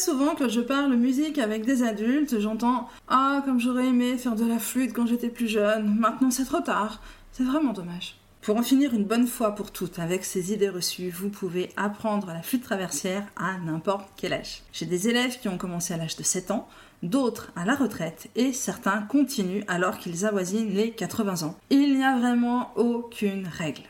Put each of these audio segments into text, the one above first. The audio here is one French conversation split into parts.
souvent, quand je parle musique avec des adultes, j'entends Ah, comme j'aurais aimé faire de la flûte quand j'étais plus jeune, maintenant c'est trop tard. C'est vraiment dommage. Pour en finir une bonne fois pour toutes avec ces idées reçues, vous pouvez apprendre la flûte traversière à n'importe quel âge. J'ai des élèves qui ont commencé à l'âge de 7 ans, d'autres à la retraite et certains continuent alors qu'ils avoisinent les 80 ans. Il n'y a vraiment aucune règle.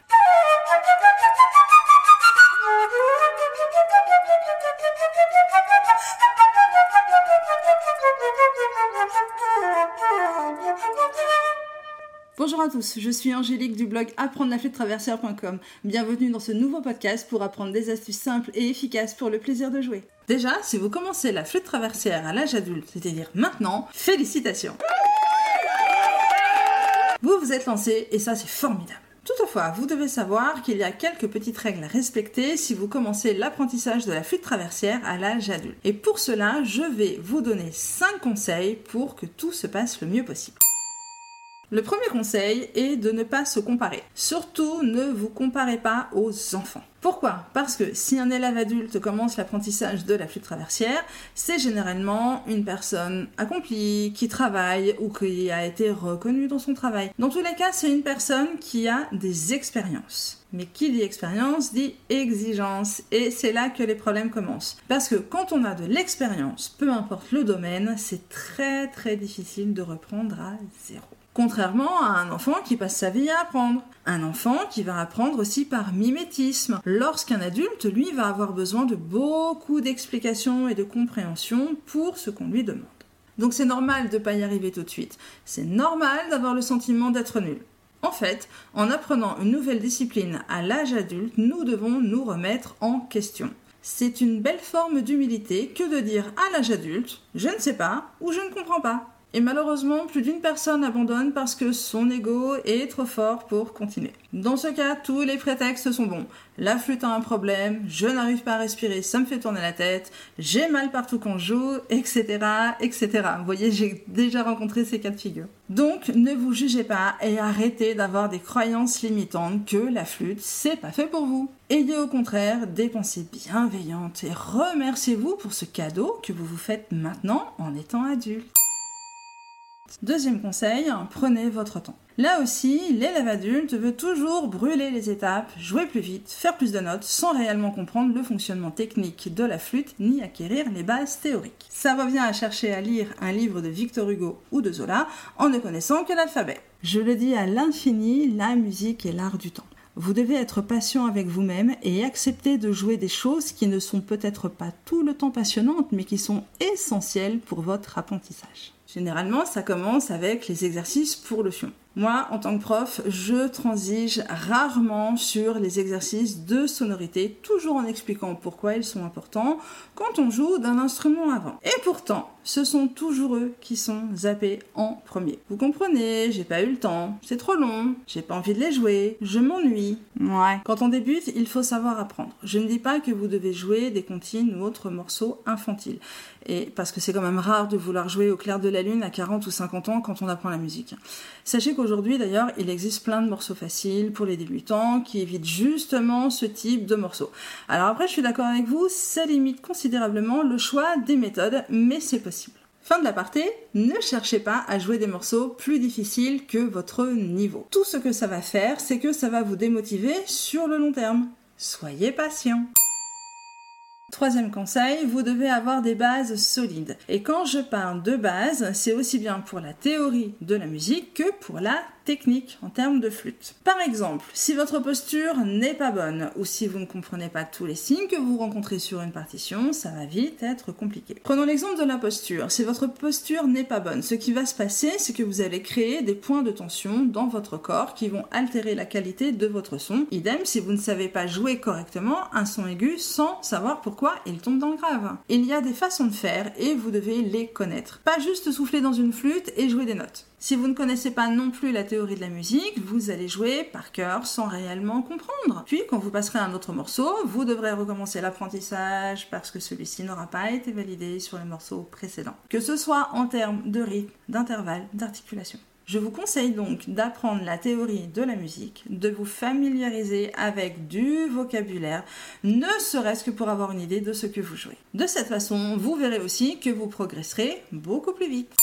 Bonjour à tous, je suis Angélique du blog apprendre la traversière.com. Bienvenue dans ce nouveau podcast pour apprendre des astuces simples et efficaces pour le plaisir de jouer. Déjà, si vous commencez la flûte traversière à l'âge adulte, c'est-à-dire maintenant, félicitations Vous vous êtes lancé et ça c'est formidable. Toutefois, vous devez savoir qu'il y a quelques petites règles à respecter si vous commencez l'apprentissage de la flûte traversière à l'âge adulte. Et pour cela, je vais vous donner 5 conseils pour que tout se passe le mieux possible. Le premier conseil est de ne pas se comparer. Surtout, ne vous comparez pas aux enfants. Pourquoi? Parce que si un élève adulte commence l'apprentissage de la flûte traversière, c'est généralement une personne accomplie, qui travaille ou qui a été reconnue dans son travail. Dans tous les cas, c'est une personne qui a des expériences. Mais qui dit expérience dit exigence. Et c'est là que les problèmes commencent. Parce que quand on a de l'expérience, peu importe le domaine, c'est très très difficile de reprendre à zéro. Contrairement à un enfant qui passe sa vie à apprendre. Un enfant qui va apprendre aussi par mimétisme, lorsqu'un adulte, lui, va avoir besoin de beaucoup d'explications et de compréhension pour ce qu'on lui demande. Donc c'est normal de ne pas y arriver tout de suite. C'est normal d'avoir le sentiment d'être nul. En fait, en apprenant une nouvelle discipline à l'âge adulte, nous devons nous remettre en question. C'est une belle forme d'humilité que de dire à l'âge adulte, je ne sais pas ou je ne comprends pas. Et malheureusement, plus d'une personne abandonne parce que son ego est trop fort pour continuer. Dans ce cas, tous les prétextes sont bons. La flûte a un problème, je n'arrive pas à respirer, ça me fait tourner la tête, j'ai mal partout quand je joue, etc., etc. Vous voyez, j'ai déjà rencontré ces cas de figure. Donc, ne vous jugez pas et arrêtez d'avoir des croyances limitantes que la flûte, c'est pas fait pour vous. Ayez au contraire des pensées bienveillantes et remerciez-vous pour ce cadeau que vous vous faites maintenant en étant adulte. Deuxième conseil, prenez votre temps. Là aussi, l'élève adulte veut toujours brûler les étapes, jouer plus vite, faire plus de notes, sans réellement comprendre le fonctionnement technique de la flûte ni acquérir les bases théoriques. Ça revient à chercher à lire un livre de Victor Hugo ou de Zola en ne connaissant que l'alphabet. Je le dis à l'infini, la musique est l'art du temps. Vous devez être patient avec vous-même et accepter de jouer des choses qui ne sont peut-être pas tout le temps passionnantes, mais qui sont essentielles pour votre apprentissage. Généralement, ça commence avec les exercices pour le fion. Moi, en tant que prof, je transige rarement sur les exercices de sonorité, toujours en expliquant pourquoi ils sont importants quand on joue d'un instrument avant. Et pourtant, ce sont toujours eux qui sont zappés en premier. Vous comprenez, j'ai pas eu le temps, c'est trop long, j'ai pas envie de les jouer, je m'ennuie. Ouais. Quand on débute, il faut savoir apprendre. Je ne dis pas que vous devez jouer des comptines ou autres morceaux infantiles. Et parce que c'est quand même rare de vouloir jouer au clair de la lune à 40 ou 50 ans quand on apprend la musique. Sachez Aujourd'hui, d'ailleurs, il existe plein de morceaux faciles pour les débutants qui évitent justement ce type de morceaux. Alors après, je suis d'accord avec vous, ça limite considérablement le choix des méthodes, mais c'est possible. Fin de l'aparté, ne cherchez pas à jouer des morceaux plus difficiles que votre niveau. Tout ce que ça va faire, c'est que ça va vous démotiver sur le long terme. Soyez patient. Troisième conseil, vous devez avoir des bases solides. Et quand je parle de bases, c'est aussi bien pour la théorie de la musique que pour la technique en termes de flûte. Par exemple, si votre posture n'est pas bonne ou si vous ne comprenez pas tous les signes que vous rencontrez sur une partition, ça va vite être compliqué. Prenons l'exemple de la posture. Si votre posture n'est pas bonne, ce qui va se passer, c'est que vous allez créer des points de tension dans votre corps qui vont altérer la qualité de votre son. Idem si vous ne savez pas jouer correctement un son aigu sans savoir pourquoi il tombe dans le grave. Il y a des façons de faire et vous devez les connaître. Pas juste souffler dans une flûte et jouer des notes. Si vous ne connaissez pas non plus la théorie de la musique, vous allez jouer par cœur sans réellement comprendre. Puis, quand vous passerez un autre morceau, vous devrez recommencer l'apprentissage parce que celui-ci n'aura pas été validé sur le morceau précédent. Que ce soit en termes de rythme, d'intervalle, d'articulation. Je vous conseille donc d'apprendre la théorie de la musique, de vous familiariser avec du vocabulaire, ne serait-ce que pour avoir une idée de ce que vous jouez. De cette façon, vous verrez aussi que vous progresserez beaucoup plus vite.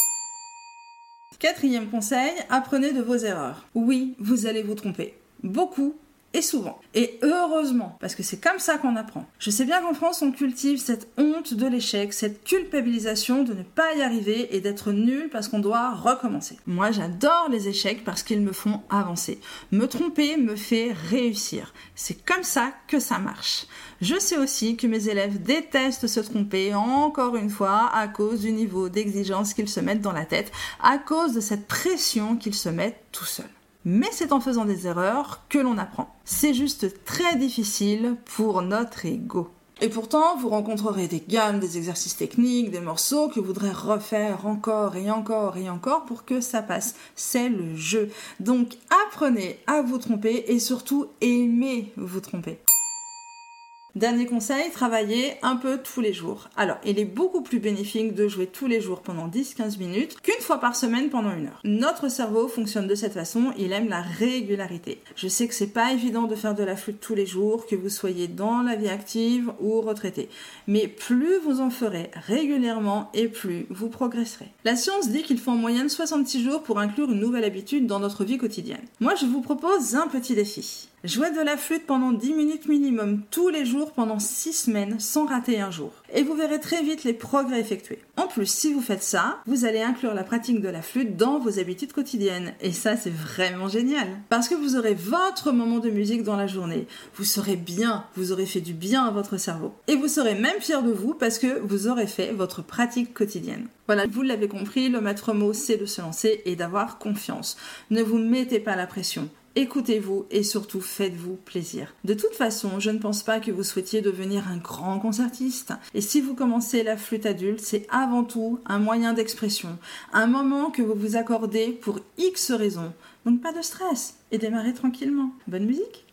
Quatrième conseil, apprenez de vos erreurs. Oui, vous allez vous tromper. Beaucoup, et souvent. Et heureusement, parce que c'est comme ça qu'on apprend. Je sais bien qu'en France, on cultive cette honte de l'échec, cette culpabilisation de ne pas y arriver et d'être nul parce qu'on doit recommencer. Moi, j'adore les échecs parce qu'ils me font avancer. Me tromper me fait réussir. C'est comme ça que ça marche. Je sais aussi que mes élèves détestent se tromper encore une fois à cause du niveau d'exigence qu'ils se mettent dans la tête, à cause de cette pression qu'ils se mettent tout seuls mais c'est en faisant des erreurs que l'on apprend. C'est juste très difficile pour notre ego. Et pourtant, vous rencontrerez des gammes, des exercices techniques, des morceaux que vous voudrez refaire encore et encore et encore pour que ça passe. C'est le jeu. Donc apprenez à vous tromper et surtout aimez vous tromper. Dernier conseil, travaillez un peu tous les jours. Alors, il est beaucoup plus bénéfique de jouer tous les jours pendant 10-15 minutes qu'une fois par semaine pendant une heure. Notre cerveau fonctionne de cette façon, il aime la régularité. Je sais que c'est pas évident de faire de la flûte tous les jours, que vous soyez dans la vie active ou retraité. Mais plus vous en ferez régulièrement et plus vous progresserez. La science dit qu'il faut en moyenne 66 jours pour inclure une nouvelle habitude dans notre vie quotidienne. Moi, je vous propose un petit défi. Jouez de la flûte pendant 10 minutes minimum tous les jours pendant 6 semaines sans rater un jour. Et vous verrez très vite les progrès effectués. En plus, si vous faites ça, vous allez inclure la pratique de la flûte dans vos habitudes quotidiennes. Et ça, c'est vraiment génial. Parce que vous aurez votre moment de musique dans la journée. Vous serez bien, vous aurez fait du bien à votre cerveau. Et vous serez même fier de vous parce que vous aurez fait votre pratique quotidienne. Voilà, vous l'avez compris, le maître mot, c'est de se lancer et d'avoir confiance. Ne vous mettez pas la pression écoutez-vous et surtout faites-vous plaisir. De toute façon, je ne pense pas que vous souhaitiez devenir un grand concertiste. Et si vous commencez la flûte adulte, c'est avant tout un moyen d'expression, un moment que vous vous accordez pour X raisons. Donc pas de stress et démarrez tranquillement. Bonne musique